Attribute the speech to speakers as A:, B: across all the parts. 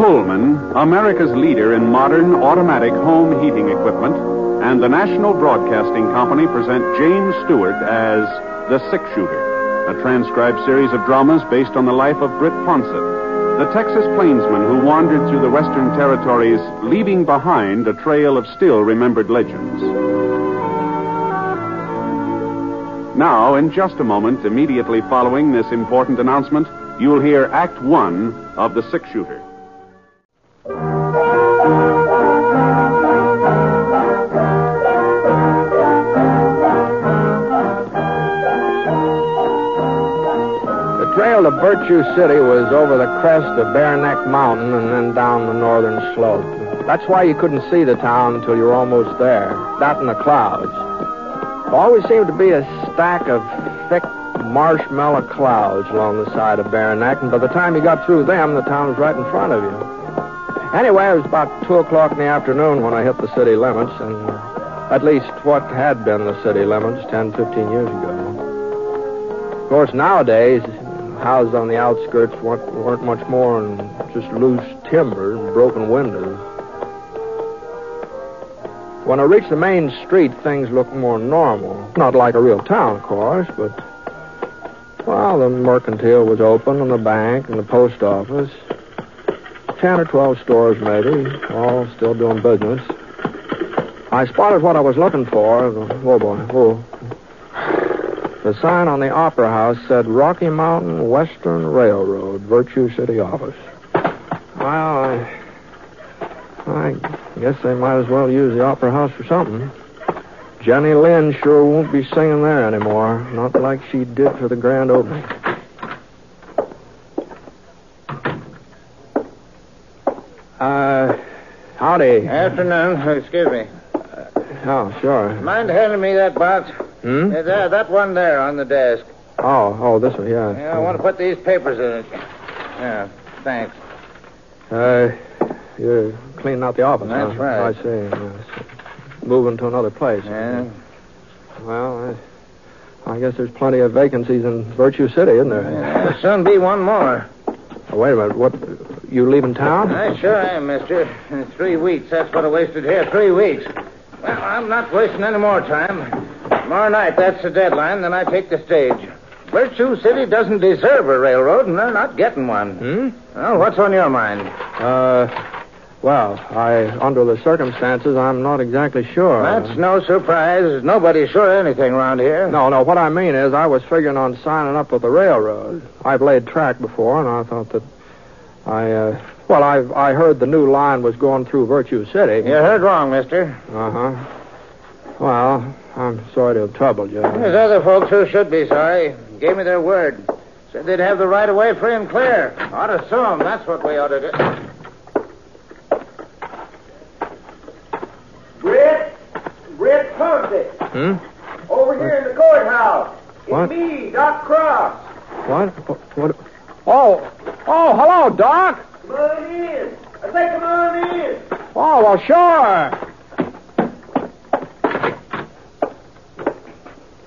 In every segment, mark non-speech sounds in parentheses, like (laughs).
A: Coleman, America's leader in modern automatic home heating equipment, and the National Broadcasting Company present James Stewart as The Six Shooter, a transcribed series of dramas based on the life of Britt Ponsett, the Texas plainsman who wandered through the Western Territories, leaving behind a trail of still remembered legends. Now, in just a moment, immediately following this important announcement, you'll hear Act One of The Six Shooter.
B: Virtue City was over the crest of Bare Neck Mountain and then down the northern slope. That's why you couldn't see the town until you were almost there. That in the clouds. Always seemed to be a stack of thick marshmallow clouds along the side of Bare Neck, and by the time you got through them, the town was right in front of you. Anyway, it was about 2 o'clock in the afternoon when I hit the city limits, and uh, at least what had been the city limits 10, 15 years ago. Of course, nowadays, houses on the outskirts weren't, weren't much more than just loose timber and broken windows. When I reached the main street, things looked more normal. Not like a real town, of course, but, well, the mercantile was open, and the bank, and the post office. Ten or twelve stores, maybe, all still doing business. I spotted what I was looking for. Oh, boy. Oh. The sign on the Opera House said Rocky Mountain Western Railroad, Virtue City office. Well, I, I guess they might as well use the Opera House for something. Jenny Lind sure won't be singing there anymore. Not like she did for the grand opening. Uh, howdy.
C: Afternoon. Excuse me.
B: Oh, sure.
C: Mind handing me that box?
B: Hmm?
C: Yeah, there, that one there on the desk.
B: Oh, oh, this one, yeah.
C: Yeah, I want to put these papers in it. Yeah, thanks.
B: Uh, you're cleaning out the office,
C: That's
B: huh?
C: right.
B: I see. Moving to another place.
C: Yeah.
B: Well, I, I guess there's plenty of vacancies in Virtue City, isn't there?
C: There'll soon be one more.
B: Oh, wait a minute. What? You leaving town?
C: I sure am, mister. In three weeks. That's what I wasted here. Three weeks. Well, I'm not wasting any more time. Tomorrow night, that's the deadline, then I take the stage. Virtue City doesn't deserve a railroad, and they're not getting one.
B: Hmm?
C: Well, what's on your mind?
B: Uh, well, I, under the circumstances, I'm not exactly sure.
C: That's no surprise. Nobody's sure of anything around here.
B: No, no. What I mean is, I was figuring on signing up with the railroad. I've laid track before, and I thought that I, uh, well, I I heard the new line was going through Virtue City.
C: You heard wrong, mister.
B: Uh huh. Well, I'm sorry to have troubled you.
C: There's other folks who should be sorry. Gave me their word. Said they'd have the right of way free and clear. Ought to sue 'em. That's what we ought to do.
D: Britt? Britt Ponsett.
B: Hmm?
D: Over here in the courthouse. It's
B: What?
D: me, Doc Cross.
B: What? What? what? Oh, oh, hello, Doc.
D: Come on in. I say come on in.
B: Oh, well, sure.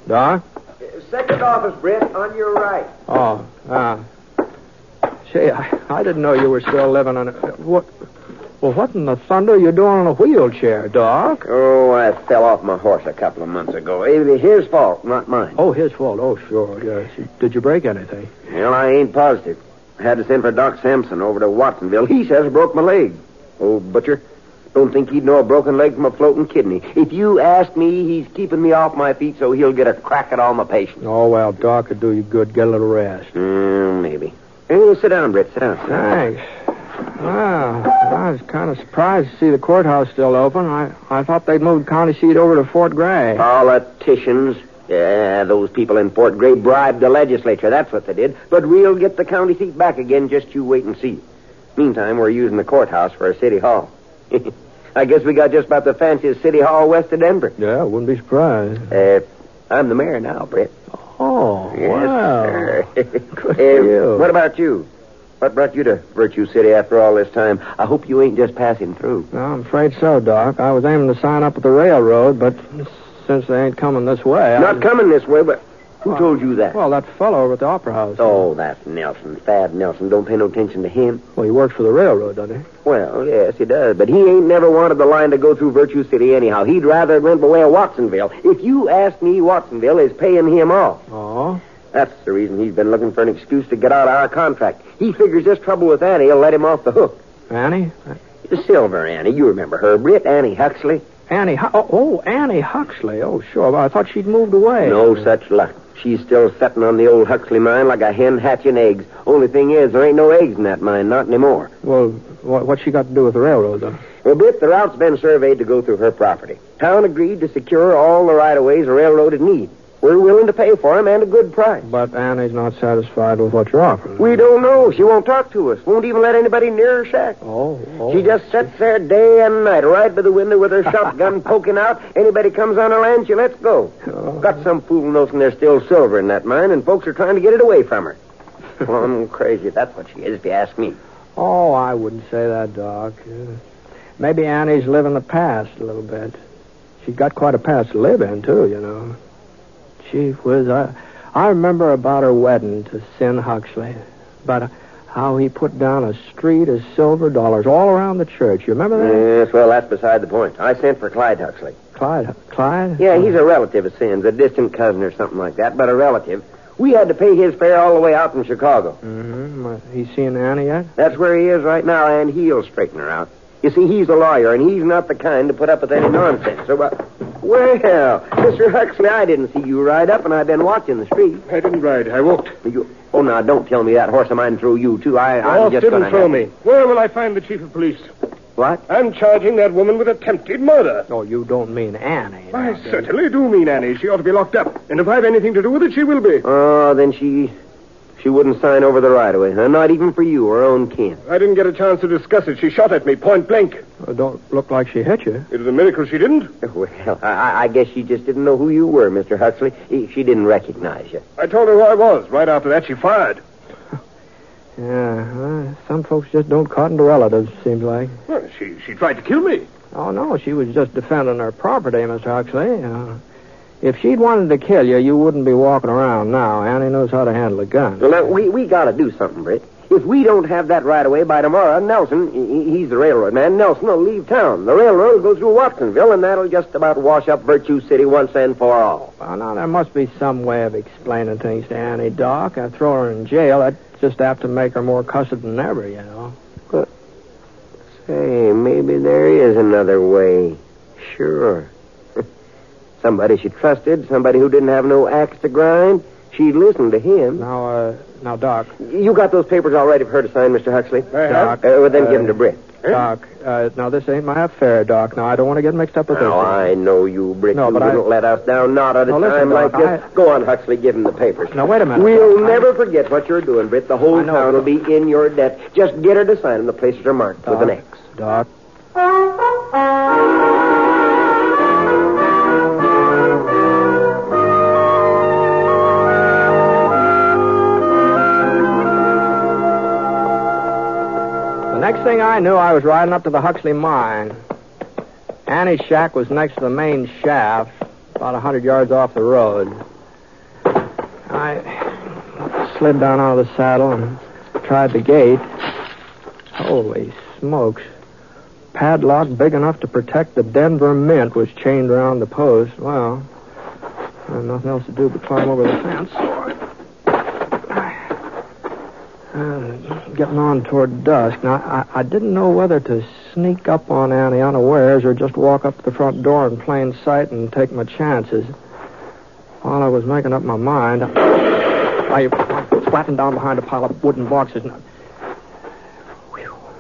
B: Doc?
D: Second office, Britt, on your right.
B: Oh, ah. Say, I, I didn't know you were still living on a. What? Well, what in the thunder are you doing in a wheelchair, Doc?
E: Oh, I fell off my horse a couple of months ago. It was his fault, not mine.
B: Oh, his fault. Oh, sure, yes. Did you break anything?
E: Well, I ain't positive. I had to send for Doc Sampson over to Watsonville. He says I broke my leg. Old butcher. Don't think he'd know a broken leg from a floating kidney. If you ask me, he's keeping me off my feet so he'll get a crack at all my patients.
B: Oh, well, Doc could do you good. Get a little rest.
E: Mm, maybe. Hey, sit down, Britt. Sit down.
B: Thanks. Well, I was kind of surprised to see the courthouse still open. I, I thought they'd moved county seat over to Fort Gray.
E: Politicians. Yeah, those people in Fort Gray bribed the legislature. That's what they did. But we'll get the county seat back again. Just you wait and see. Meantime, we're using the courthouse for a city hall. (laughs) I guess we got just about the fanciest city hall west of Denver.
B: Yeah, I wouldn't be surprised.
E: Uh, I'm the mayor now, Britt.
B: Oh,
E: Yes,
B: wow.
E: sir. (laughs) Uh. What about you? What brought you to Virtue City after all this time? I hope you ain't just passing through.
B: No, I'm afraid so, Doc. I was aiming to sign up at the railroad, but since they ain't coming this way.
E: Not coming this way, but who told you that?
B: Well, that fellow over at the Opera House.
E: Oh, that's Nelson, Thad Nelson. Don't pay no attention to him.
B: Well, he works for the railroad, doesn't he?
E: Well, yes, he does, but he ain't never wanted the line to go through Virtue City anyhow. He'd rather it went the way of Watsonville. If you ask me, Watsonville is paying him off.
B: Oh?
E: That's the reason he's been looking for an excuse to get out of our contract. He figures this trouble with Annie will let him off the hook.
B: Annie?
E: Silver Annie, you remember her, Britt Annie Huxley?
B: Annie... Hu- Oh, oh, Annie Huxley. Oh, sure. Well, I thought she'd moved away.
E: No such luck. She's still setting on the old Huxley mine like a hen hatching eggs. Only thing is, there ain't no eggs in that mine, not anymore.
B: Well, what's she got to do with the railroad, then?
E: Well, Britt, the route's been surveyed to go through her property. Town agreed to secure all the right-of-ways the railroad would need. We're willing to pay for him and a good price.
B: But Annie's not satisfied with what you're offering.
E: We don't know. She won't talk to us. Won't even let anybody near her shack.
B: Oh, oh.
E: She just sits there day and night, right by the window with her shotgun (laughs) poking out. Anybody comes on her land, she lets go.
B: Oh.
E: Got some fool notion there's still silver in that mine, and folks are trying to get it away from her. well, (laughs) I'm crazy. That's what she is, if you ask me.
B: Oh, I wouldn't say that, Doc. Uh, maybe Annie's living the past a little bit. She's got quite a past to live in, too, you know. Gee whiz, I, I remember about her wedding to Sin Huxley. About how he put down a street of silver dollars all around the church. You remember that?
E: Yes, well, that's beside the point. I sent for Clyde Huxley.
B: Clyde? Clyde?
E: Yeah, he's a relative of Sin's, a distant cousin or something like that, but a relative. We had to pay his fare all the way out from Chicago.
B: Mm-hmm. He's seeing Annie yet?
E: That's where he is right now, and he'll straighten her out. You see, he's a lawyer, and he's not the kind to put up with any nonsense. So, uh, well, Mr. Huxley, I didn't see you ride up, and I've been watching the street.
F: I didn't ride. I walked.
E: You, oh, now, don't tell me that horse of mine threw you, too. I, I'm
F: horse
E: just
F: didn't throw
E: have-
F: me. Where will I find the chief of police?
E: What?
F: I'm charging that woman with attempted murder.
B: Oh, you don't mean Annie.
F: I
B: now, do you?
F: certainly do mean Annie. She ought to be locked up. And if I've anything to do with it, she will be.
E: Oh, then she... She wouldn't sign over the right-of-way, huh? Not even for you, her own kin.
F: I didn't get a chance to discuss it. She shot at me point blank.
B: Well, don't look like she hit you.
F: It was a miracle she didn't. (laughs)
E: Well, I, I guess she just didn't know who you were, Mr. Huxley. She didn't recognize you.
F: I told her who I was. Right after that, she fired. (laughs)
B: Yeah, uh, some folks just don't cotton to relatives, it seems like.
F: Well, she, she tried to kill me.
B: Oh, no, she was just defending her property, Mr. Huxley. Uh, if she'd wanted to kill you, you wouldn't be walking around now. Annie knows how to handle a gun.
E: Well, now, we, we gotta do something, Britt. If we don't have that right away by tomorrow, Nelson, he- he's the railroad man, Nelson will leave town. The railroad will go through Watsonville, and that'll just about wash up Virtue City once and for all.
B: Well, now, there must be some way of explaining things to Annie, Doc. I throw her in jail. That's just apt to make her more cussed than ever, you know.
E: But, say, maybe there is another way. Sure. Somebody she trusted, somebody who didn't have no axe to grind. She'd listen to him.
B: Now, uh, now, Doc,
E: You got those papers all ready for her to sign, Mr. Huxley?
F: I.
B: Doc,
E: Uh, well, then
B: uh,
E: give them to Britt.
B: Doc, uh, now this ain't my affair, Doc. Now, I don't want to get mixed up with this.
E: Oh, I know you, Britt.
B: No,
E: you
B: but I-
E: wouldn't let us down, not at a
B: No, listen,
E: time like
B: Doc,
E: this.
B: I-
E: Go on, Huxley, give him the papers.
B: Now, wait a minute.
E: We'll
B: Doc. I-
E: never forget what you're doing, Britt. The whole
B: know,
E: town will be in your debt. Just get her to sign them. The places are marked with an X.
B: Doc. Thing I knew, I was riding up to the Huxley mine. Annie's shack was next to the main shaft, about a hundred yards off the road. I slid down out of the saddle and tried the gate. Holy smokes. Padlock big enough to protect the Denver Mint was chained around the post. Well, nothing else to do but climb over the fence. Uh, getting on toward dusk. Now, I, I didn't know whether to sneak up on Annie unawares or just walk up to the front door in plain sight and take my chances. While I was making up my mind, I, I flattened down behind a pile of wooden boxes. And,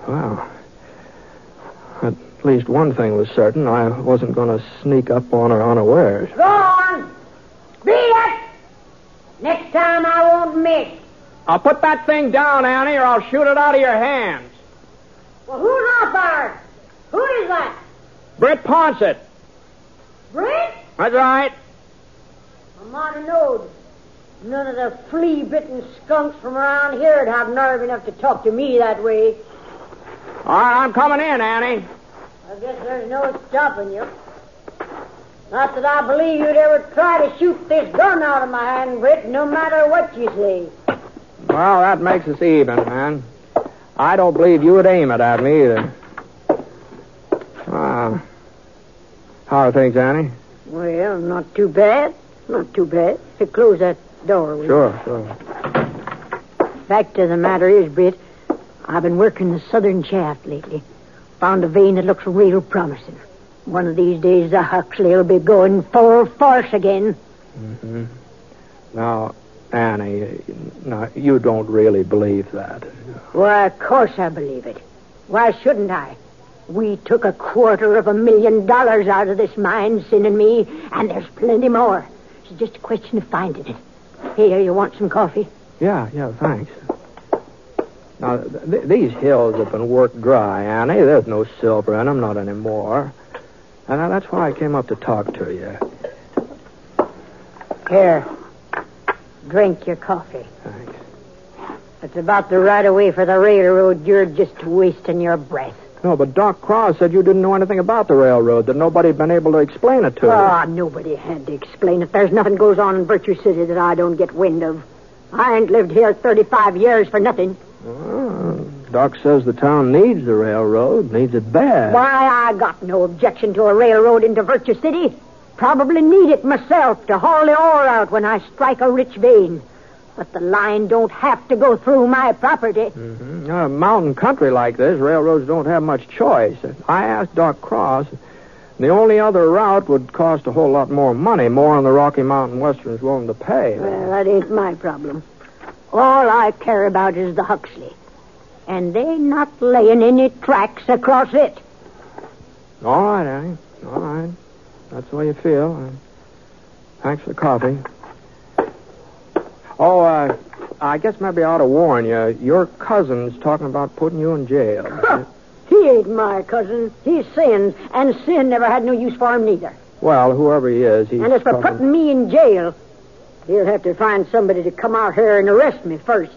B: wow. At least one thing was certain. I wasn't going to sneak up on her unawares.
G: Go on. Beat it. Next time I won't miss.
B: I'll put that thing down, Annie, or I'll shoot it out of your hands.
G: Well, who's out there? Who is that?
B: Britt Ponsett.
G: Brent?
B: That's right.
G: I'm on a node. None of the flea-bitten skunks from around here'd have nerve enough to talk to me that way.
B: All right, I'm coming in, Annie.
G: I guess there's no stopping you. Not that I believe you'd ever try to shoot this gun out of my hand, Britt, no matter what you say.
B: Well, that makes us even, man. I don't believe you would aim it at me either. Ah. how are things, Annie?
G: Well, not too bad. Not too bad. Hey, close that door. will you?
B: Sure, sure.
G: Fact of the matter is, Britt, I've been working the southern shaft lately. Found a vein that looks real promising. One of these days, the Huxley will be going full force again.
B: hmm Now, Annie, now, you don't really believe that.
G: Why, of course I believe it. Why shouldn't I? We took a quarter of a million dollars out of this mine, Sin and me, and there's plenty more. It's just a question of finding it. Here, you want some coffee?
B: Yeah, yeah, thanks. Now, th- these hills have been worked dry, Annie. There's no silver in them, not anymore. And now that's why I came up to talk to you.
G: Here. Drink your coffee.
B: Thanks.
G: It's about the right of way for the railroad. You're just wasting your breath.
B: No, but Doc Cross said you didn't know anything about the railroad, that nobody'd been able to explain it to you.
G: Ah, nobody had to explain it. There's nothing goes on in Virtue City that I don't get wind of. I ain't lived here 35 years for nothing.
B: Oh, Doc says the town needs the railroad, needs it bad.
G: Why, I got no objection to a railroad into Virtue City. Probably need it myself to haul the ore out when I strike a rich vein. But the line don't have to go through my property.
B: Mhm. Now, a mountain country like this, railroads don't have much choice. I asked Doc Cross. The only other route would cost a whole lot more money, more than the Rocky Mountain Western's willing to pay.
G: Well, that ain't my problem. All I care about is the Huxley. And they not laying any tracks across it.
B: All right, Annie. All right. That's the way you feel. Uh, Thanks for the coffee. Oh, uh, I guess maybe I ought to warn you. Your cousin's talking about putting you in jail. (laughs)
G: He ain't my cousin. He's Sin, and Sin never had no use for him neither.
B: well, whoever he is, he's
G: And as for putting me in jail, he'll have to find somebody to come out here and arrest me first.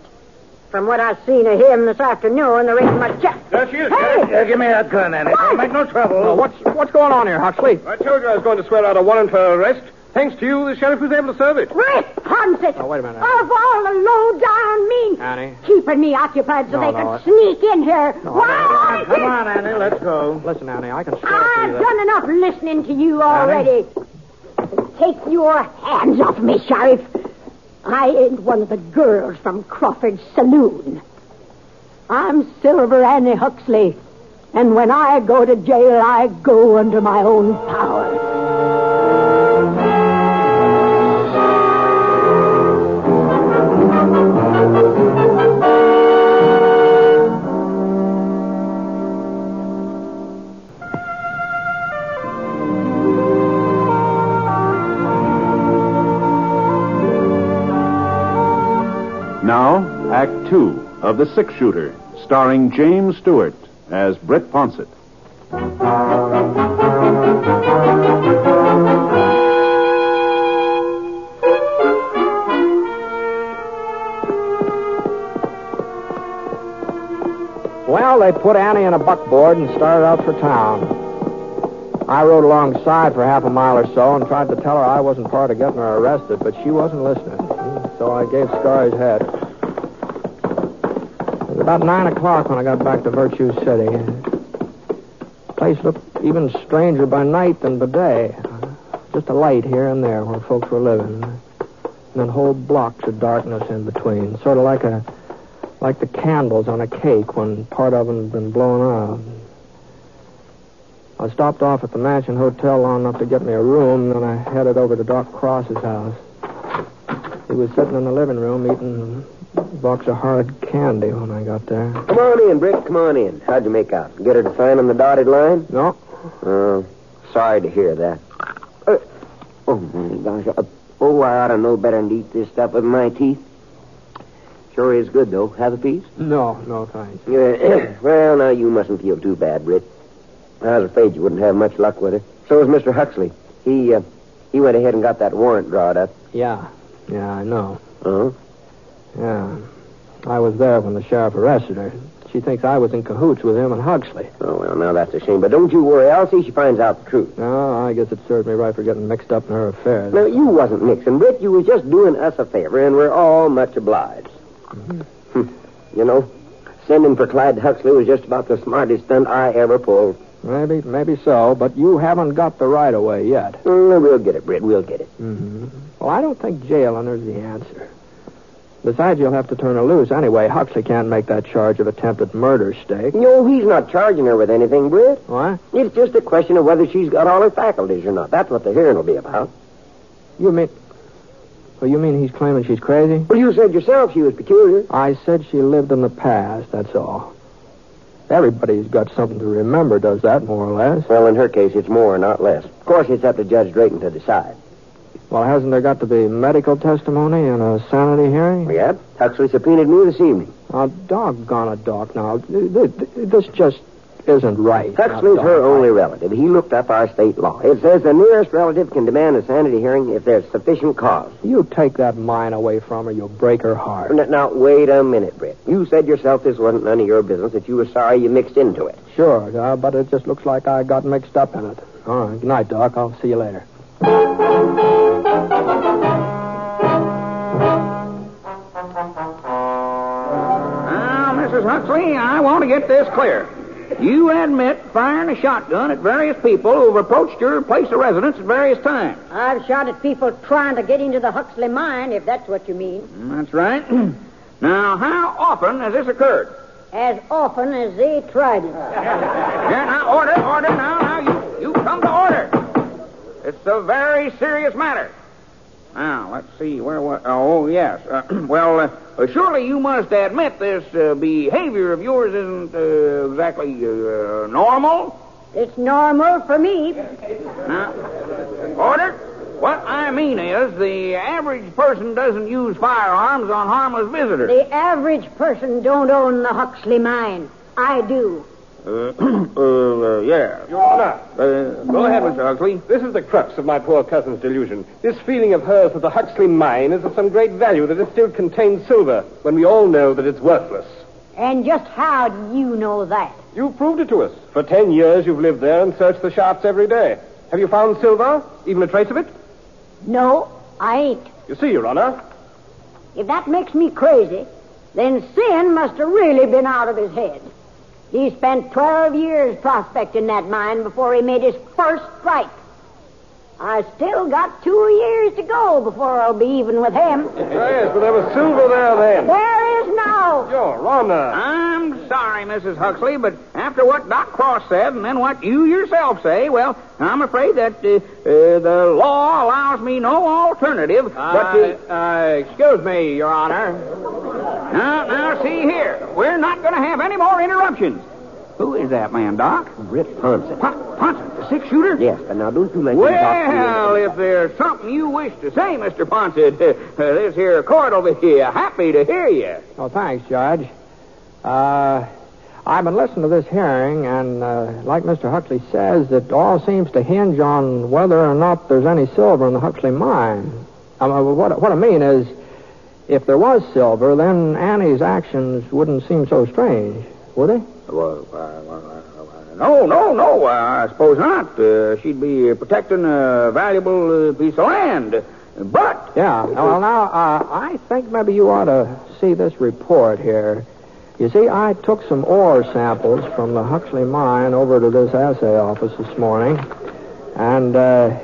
G: From what I've seen of him this afternoon, there ain't much. Ch-
C: There she is.
G: Hey!
C: Uh, give me that gun, Annie. Don't make no trouble.
B: What's what's going on here, Huxley?
F: I told you I was going to swear out a warrant for arrest. Thanks to you, the sheriff was able to serve it.
G: Rick Ponsett!
B: Oh, wait a minute.
G: Of all the low-down mean...
B: Annie.
G: Keeping me occupied so
B: No,
G: they
B: no,
G: could
B: I-
G: sneak in here.
B: No,
G: Why,
C: Come on, Annie, let's go.
B: Listen, Annie, I can swear to
G: I've
B: you that.
G: done enough listening to you already. Take your hands off me, Sheriff. I ain't one of the girls from Crawford's saloon. I'm Silver Annie Huxley. And when I go to jail, I go under my own power.
A: Now, Act Two of The Six Shooter, starring James Stewart as Britt Ponsett.
B: Well, they put Annie in a buckboard and started out for town. I rode alongside for half a mile or so and tried to tell her I wasn't part of getting her arrested, but she wasn't listening. So I gave Scar his head. About nine o'clock when I got back to Virtue City. The place looked even stranger by night than by day. Just a light here and there where folks were living. And then whole blocks of darkness in between. Sort of like a like the candles on a cake when part of them had been blown out. I stopped off at the Mansion Hotel long enough to get me a room, then I headed over to Doc Cross's house. He was sitting in the living room eating a box of hard candy when I got there.
E: Come on in, Britt. Come on in. How'd you make out? Get her to sign on the dotted line?
B: No,
E: Oh, sorry to hear that. Uh, oh, my gosh. Uh, oh, I ought to know better than to eat this stuff with my teeth. Sure is good, though. Have a piece?
B: No, no, thanks.
E: Yeah, (clears throat) well, now, you mustn't feel too bad, Britt. I was afraid you wouldn't have much luck with her. So was Mr. Huxley. He, uh, he went ahead and got that warrant drawn up.
B: Yeah, yeah, I know.
E: Uh-huh.
B: Yeah. I was there when the sheriff arrested her. She thinks I was in cahoots with him and Huxley.
E: Oh, well, now that's a shame. But don't you worry. I'll see she finds out the truth.
B: No, I guess it served me right for getting mixed up in her affairs.
E: Now, you wasn't mixing, Britt. You was just doing us a favor, and we're all much obliged. Hmm. You know, sending for Clyde Huxley was just about the smartest stunt I ever pulled.
B: Maybe, maybe so, but you haven't got the right of way yet.
E: Mm, we'll get it, Britt. We'll get it.
B: Mm-hmm. Well, I don't think jailing is the answer. Besides, you'll have to turn her loose anyway. Huxley can't make that charge of attempted murder stake.
E: No, he's not charging her with anything, Britt.
B: What?
E: It's just a question of whether she's got all her faculties or not. That's what the hearing will be about.
B: You mean... Well, you mean he's claiming she's crazy?
E: Well, you said yourself she was peculiar.
B: I said she lived in the past, that's all. Everybody's got something to remember, does that, more or less?
E: Well, in her case, it's more, not less. Of course, it's up to Judge Drayton to decide.
B: Well, hasn't there got to be medical testimony and a sanity hearing?
E: Yep. Huxley subpoenaed me this evening.
B: Oh, doggone it, Doc. Now, th- th- this just isn't right.
E: Huxley's
B: Now,
E: her
B: Doc,
E: only relative. He looked up our state law. It says the nearest relative can demand a sanity hearing if there's sufficient cause.
B: You take that mine away from her, you'll break her heart.
E: Now, now, wait a minute, Britt. You said yourself this wasn't none of your business, that you were sorry you mixed into it.
B: Sure, uh, but it just looks like I got mixed up in it. All right, good night, Doc. I'll see you later.
H: Now, Mrs. Huxley, I want to get this clear. You admit firing a shotgun at various people who've approached your place of residence at various times.
G: I've shot at people trying to get into the Huxley mine, if that's what you mean.
H: Mm, that's right. (clears throat) now, how often has this occurred?
G: As often as they tried it. (laughs)
H: Yeah, now, order, order, now, now, you, you come to order. It's a very serious matter. Now, let's see, where was... Oh, yes. Uh, (clears throat) well, uh, surely you must admit this uh, behavior of yours isn't uh, exactly uh, normal.
G: It's normal for me.
H: Now, order. What I mean is, the average person doesn't use firearms on harmless visitors.
G: The average person don't own the Huxley mine. I do. (clears throat)
H: Uh, uh, yeah.
F: Your Honor,
H: Uh, go ahead, Mr. Huxley.
F: this is the crux of my poor cousin's delusion. This feeling of hers that the Huxley mine is of some great value, that it still contains silver, when we all know that it's worthless.
G: And just how do you know that?
F: You proved it to us. For ten years you've lived there and searched the shafts every day. Have you found silver? Even a trace of it?
G: No, I ain't.
F: You see, Your Honor.
G: If that makes me crazy, then Sin must have really been out of his head. He spent 12 years prospecting that mine before he made his first strike. I still got two years to go before I'll be even with him.
F: Yes, but there was silver there then.
G: There is now.
F: Your Honor.
H: I'm sorry, Mrs. Huxley, but after what Doc Cross said and then what you yourself say, well, I'm afraid that uh, uh, the law allows me no alternative but to...
B: uh, excuse me, Your Honor.
H: Now, now, see here. We're not going to have any more interruptions. Who is that man, Doc?
E: Britt Ponsett.
H: Pon- Ponsett, six-shooter?
E: Yes, but now don't you let him talk to you.
H: Well,
E: you.
H: if there's something you wish to say, Mr. Ponsett, uh, (laughs) this here court will be happy to hear you.
B: Oh, thanks, Judge. Uh, I've been listening to this hearing, and uh, like Mr. Huxley says, it all seems to hinge on whether or not there's any silver in the Huxley mine. I mean, what, what I mean is, if there was silver, then Annie's actions wouldn't seem so strange, would they?
H: Well, uh, uh, no, no, no, uh, I suppose not. Uh, she'd be protecting a valuable uh, piece of land. But,
B: Yeah. Well, now, uh, I think maybe you ought to see this report here. You see, I took some ore samples from the Huxley mine over to this assay office this morning, and uh,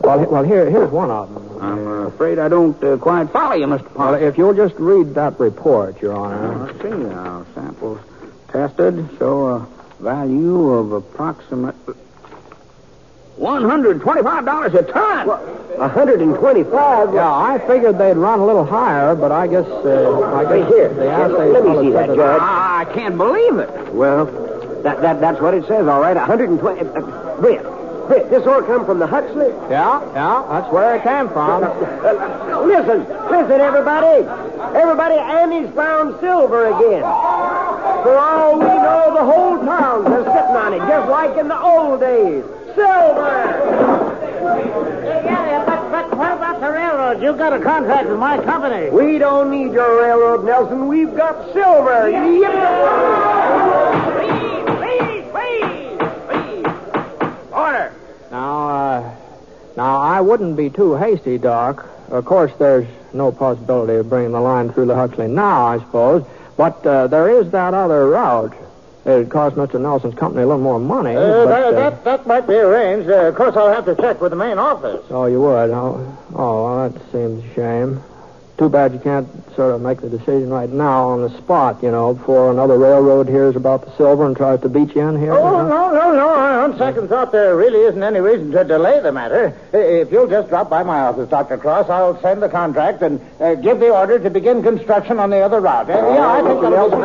B: well, well, here, here's one of them.
H: I'm afraid I don't uh, quite follow you, Mr.
B: Well,
H: Ponsett.
B: if you'll just read that report, Your Honor.
H: Let's see now. Samples tested show value of approximate $125 a ton.
E: And twenty-five.
B: Yeah, I figured they'd run a little higher, but I guess uh, I guess
E: here.
B: the
E: Here,
B: assay
E: let me see that, Judge.
H: I can't believe it.
E: Well, that, that that's what it says, all right. A hundred and twenty. Uh, Britt, Britt, this all come from the Huxley.
B: Yeah, yeah, that's where it came from. (laughs)
E: Listen, listen, everybody.
D: Everybody, Annie's found silver again. For all we know, the whole town's just sitting on it, just like in the old days. Silver!
C: Yeah, but, but what about the railroad? You got a contract with my company.
D: We don't need your railroad, Nelson. We've got silver. Yep.
B: I wouldn't be too hasty, Doc. Of course, there's no possibility of bringing the line through the Huxley now, I suppose. But uh, there is that other route. It'd cost Mr. Nelson's company a little more money.
C: Uh,
B: but,
C: that,
B: uh,
C: that, that might be arranged. Uh, of course, I'll have to check with the main office.
B: Oh, you would? Oh, oh well, that seems a shame. Too bad you can't sort of make the decision right now on the spot, you know, before another railroad hears about the silver and tries to beat you in here.
C: Oh, no, no, no. On second thought, there really isn't any reason to delay the matter. If you'll just drop by my office, Dr. Cross, I'll send the contract and uh, give the order to begin construction on the other route. Uh, yeah, I think that'll be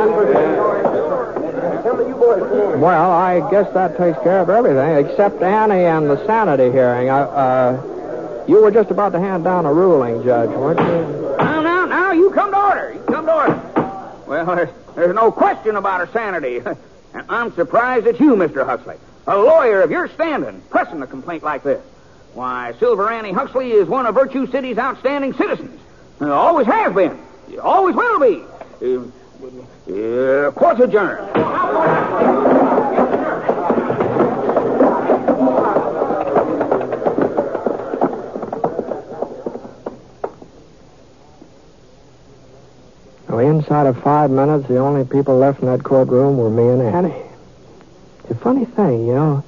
D: Some of you boys come over.
B: Well, I guess that takes care of everything, except Annie and the sanity hearing. I, uh, you were just about to hand down a ruling, Judge, weren't you?
H: Now, now, now, you come to order. You come to order. Well, there's, there's no question about her sanity. (laughs) And I'm surprised at you, Mr. Huxley. A lawyer of your standing, pressing a complaint like this. Why, Silver Annie Huxley is one of Virtue City's outstanding citizens. Uh, always has been. Always will be. Uh, uh, adjourned.
B: Well, inside of five minutes, the only people left in that courtroom were me and Annie. It's a funny thing, you know.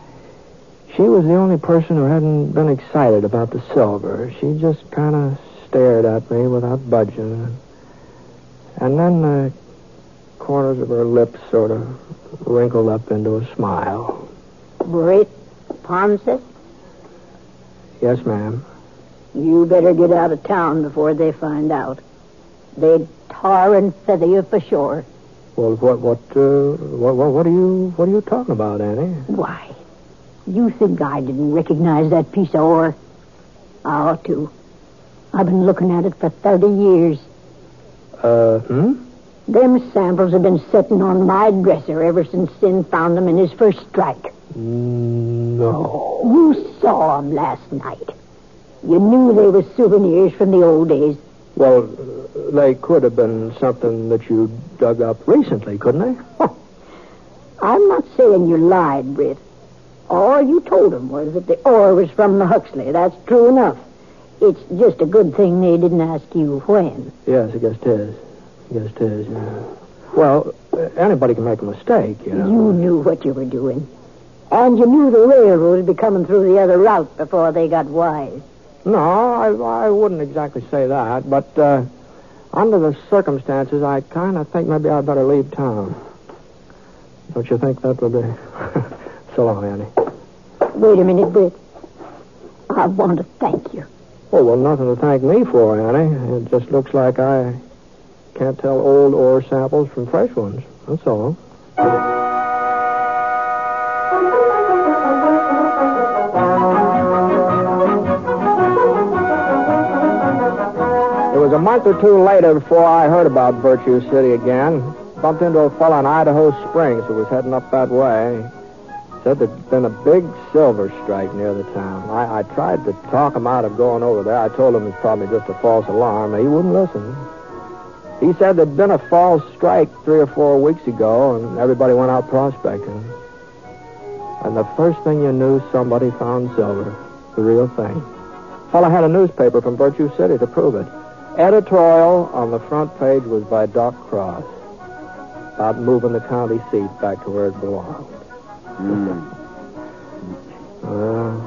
B: She was the only person who hadn't been excited about the silver. She just kind of stared at me without budging. And then the corners of her lips sort of wrinkled up into a smile.
G: Britt Ponsett,
B: Yes, ma'am.
G: you better get out of town before they find out. They'd tar and feather you for sure.
B: Well, what, what, uh, what, what, are you, what are you talking about, Annie?
G: Why? You think I didn't recognize that piece of ore? I ought to. I've been looking at it for 30 years.
B: Uh, hmm?
G: Them samples have been sitting on my dresser ever since Sin found them in his first strike.
B: No.
G: You saw 'em last night. You knew they were souvenirs from the old days.
B: Well, they could have been something that you dug up recently, couldn't they? (laughs)
G: I'm not saying you lied, Britt. All you told them was that the ore was from the Huxley. That's true enough. It's just a good thing they didn't ask you when.
B: Yes, I guess it is. I guess it is, yeah. Well, anybody can make a mistake, you know.
G: You knew what you were doing. And you knew the railroad would be coming through the other route before they got wise.
B: No, I, I wouldn't exactly say that, but uh, under the circumstances, I kind of think maybe I'd better leave town. Don't you think that would be? (laughs) so long, Annie.
G: Wait a minute, Britt. I want to thank you.
B: Oh, well, nothing to thank me for, Annie. It just looks like I can't tell old ore samples from fresh ones. That's all. Month or two later before I heard about Virtue City again. Bumped into a fellow in Idaho Springs who was heading up that way. Said there'd been a big silver strike near the town. I, I tried to talk him out of going over there. I told him it's probably just a false alarm. He wouldn't listen. He said there'd been a false strike three or four weeks ago, and everybody went out prospecting. And the first thing you knew, somebody found silver. The real thing. Fellow had a newspaper from Virtue City to prove it. Editorial on the front page was by Doc Cross about moving the county seat back to where it belonged. Well,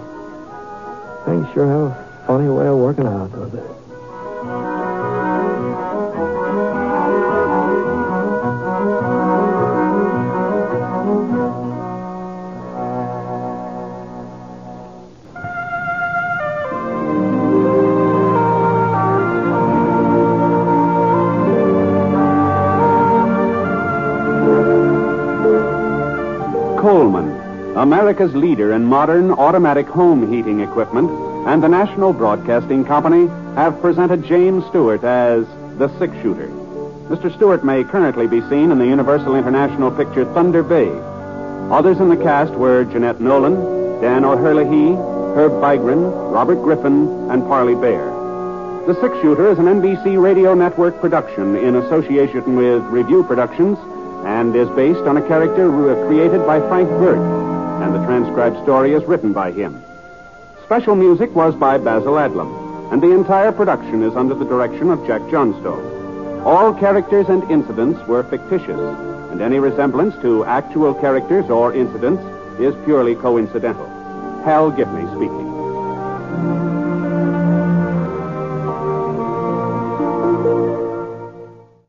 B: things sure have a funny way of working out, don't they?
A: Coleman, America's leader in modern automatic home heating equipment, and the National Broadcasting Company have presented James Stewart as The Six Shooter. Mr. Stewart may currently be seen in the Universal International picture Thunder Bay. Others in the cast were Jeanette Nolan, Dan O'Herlihy, Herb Vigran, Robert Griffin, and Parley Baer. The Six Shooter is an NBC Radio Network production in association with Revue Productions and is based on a character who was created by Frank Burt, and the transcribed story is written by him. Special music was by Basil Adlam, and the entire production is under the direction of Jack Johnstone. All characters and incidents were fictitious, and any resemblance to actual characters or incidents is purely coincidental. Hal Gibney speaking.